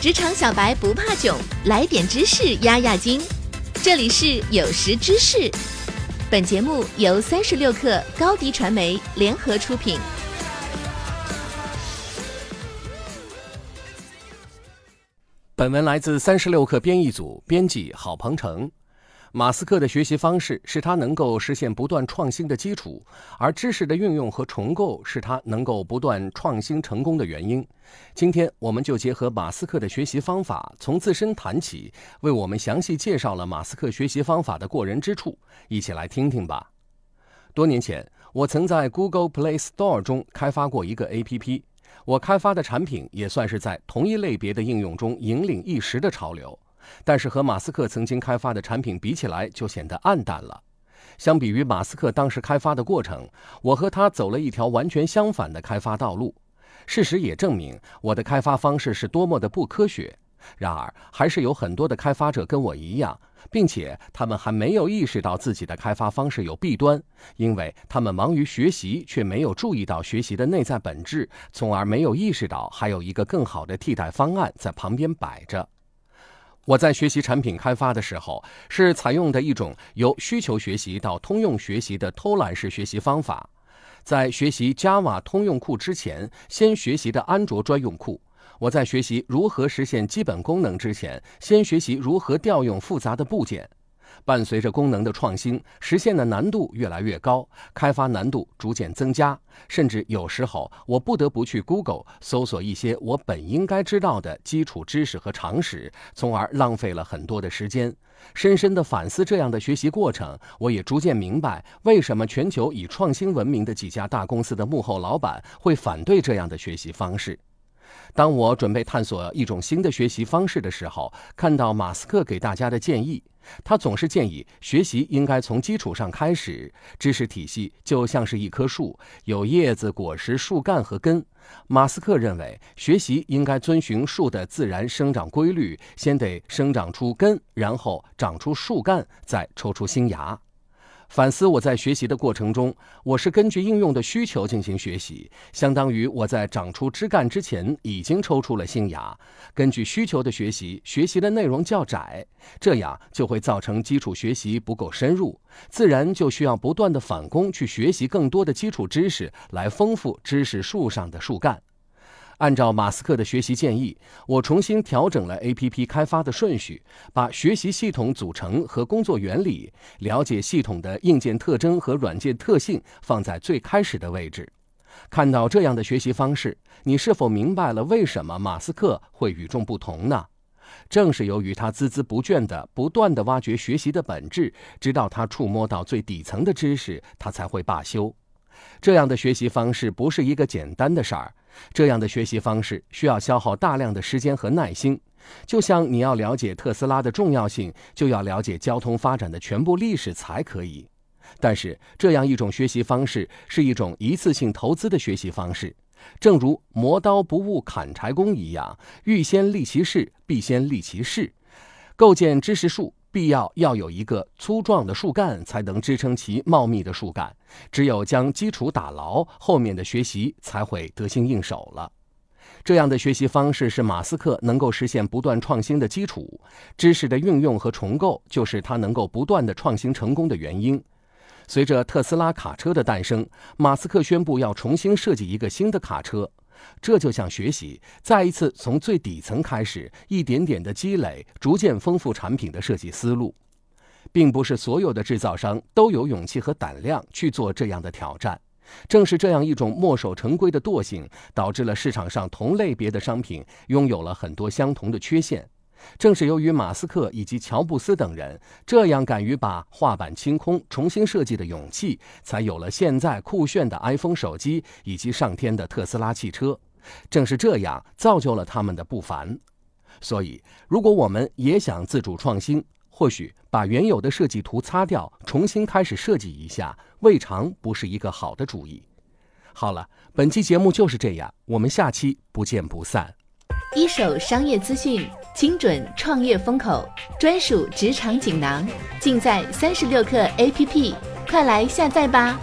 职场小白不怕囧，来点知识压压惊。这里是有识知识，本节目由三十六克高低传媒联合出品。本文来自三十六克编译组，编辑郝鹏程。马斯克的学习方式是他能够实现不断创新的基础，而知识的运用和重构是他能够不断创新成功的原因。今天，我们就结合马斯克的学习方法，从自身谈起，为我们详细介绍了马斯克学习方法的过人之处，一起来听听吧。多年前，我曾在 Google Play Store 中开发过一个 APP，我开发的产品也算是在同一类别的应用中引领一时的潮流。但是和马斯克曾经开发的产品比起来，就显得暗淡了。相比于马斯克当时开发的过程，我和他走了一条完全相反的开发道路。事实也证明，我的开发方式是多么的不科学。然而，还是有很多的开发者跟我一样，并且他们还没有意识到自己的开发方式有弊端，因为他们忙于学习，却没有注意到学习的内在本质，从而没有意识到还有一个更好的替代方案在旁边摆着。我在学习产品开发的时候，是采用的一种由需求学习到通用学习的偷懒式学习方法。在学习 Java 通用库之前，先学习的安卓专用库；我在学习如何实现基本功能之前，先学习如何调用复杂的部件。伴随着功能的创新，实现的难度越来越高，开发难度逐渐增加，甚至有时候我不得不去 Google 搜索一些我本应该知道的基础知识和常识，从而浪费了很多的时间。深深地反思这样的学习过程，我也逐渐明白为什么全球以创新闻名的几家大公司的幕后老板会反对这样的学习方式。当我准备探索一种新的学习方式的时候，看到马斯克给大家的建议。他总是建议学习应该从基础上开始，知识体系就像是一棵树，有叶子、果实、树干和根。马斯克认为，学习应该遵循树的自然生长规律，先得生长出根，然后长出树干，再抽出新芽。反思我在学习的过程中，我是根据应用的需求进行学习，相当于我在长出枝干之前已经抽出了新芽。根据需求的学习，学习的内容较窄，这样就会造成基础学习不够深入，自然就需要不断的返工去学习更多的基础知识，来丰富知识树上的树干。按照马斯克的学习建议，我重新调整了 A.P.P 开发的顺序，把学习系统组成和工作原理、了解系统的硬件特征和软件特性放在最开始的位置。看到这样的学习方式，你是否明白了为什么马斯克会与众不同呢？正是由于他孜孜不倦地不断地挖掘学习的本质，直到他触摸到最底层的知识，他才会罢休。这样的学习方式不是一个简单的事儿。这样的学习方式需要消耗大量的时间和耐心，就像你要了解特斯拉的重要性，就要了解交通发展的全部历史才可以。但是，这样一种学习方式是一种一次性投资的学习方式，正如磨刀不误砍柴工一样，欲先利其事，必先利其势。构建知识树。必要要有一个粗壮的树干，才能支撑其茂密的树干。只有将基础打牢，后面的学习才会得心应手了。这样的学习方式是马斯克能够实现不断创新的基础。知识的运用和重构，就是他能够不断的创新成功的原因。随着特斯拉卡车的诞生，马斯克宣布要重新设计一个新的卡车。这就像学习，再一次从最底层开始，一点点的积累，逐渐丰富产品的设计思路，并不是所有的制造商都有勇气和胆量去做这样的挑战。正是这样一种墨守成规的惰性，导致了市场上同类别的商品拥有了很多相同的缺陷。正是由于马斯克以及乔布斯等人这样敢于把画板清空、重新设计的勇气，才有了现在酷炫的 iPhone 手机以及上天的特斯拉汽车。正是这样造就了他们的不凡。所以，如果我们也想自主创新，或许把原有的设计图擦掉，重新开始设计一下，未尝不是一个好的主意。好了，本期节目就是这样，我们下期不见不散。一手商业资讯，精准创业风口，专属职场锦囊，尽在三十六课 APP，快来下载吧。